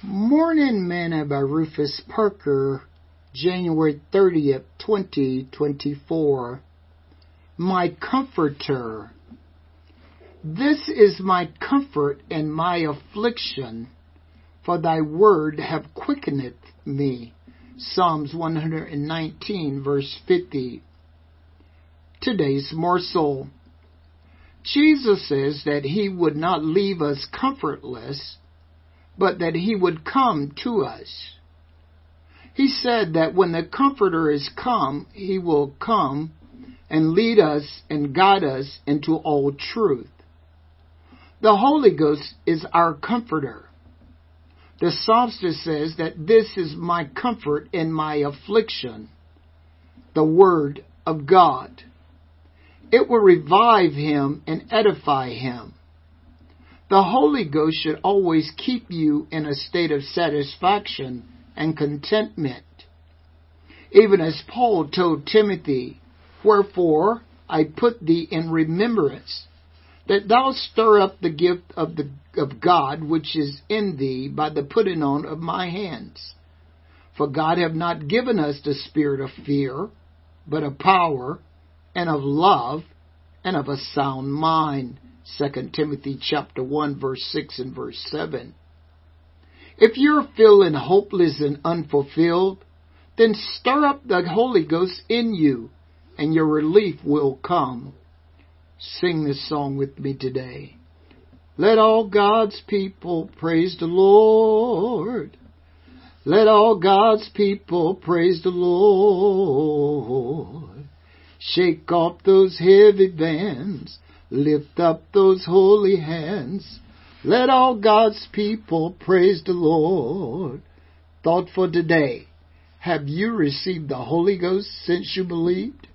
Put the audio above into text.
Morning Manna by Rufus Parker, January 30th, 2024. My Comforter. This is my comfort in my affliction, for thy word have quickened me. Psalms 119 verse 50. Today's morsel. Jesus says that he would not leave us comfortless, but that he would come to us. He said that when the Comforter is come, he will come and lead us and guide us into all truth. The Holy Ghost is our comforter. The psalmist says that this is my comfort in my affliction, the Word of God. It will revive him and edify him. The Holy Ghost should always keep you in a state of satisfaction and contentment. Even as Paul told Timothy, Wherefore I put thee in remembrance, that thou stir up the gift of, the, of God which is in thee by the putting on of my hands. For God hath not given us the spirit of fear, but of power, and of love, and of a sound mind. 2 Timothy chapter 1 verse 6 and verse 7. If you're feeling hopeless and unfulfilled, then stir up the Holy Ghost in you and your relief will come. Sing this song with me today. Let all God's people praise the Lord. Let all God's people praise the Lord. Shake off those heavy bands Lift up those holy hands. Let all God's people praise the Lord. Thought for today. Have you received the Holy Ghost since you believed?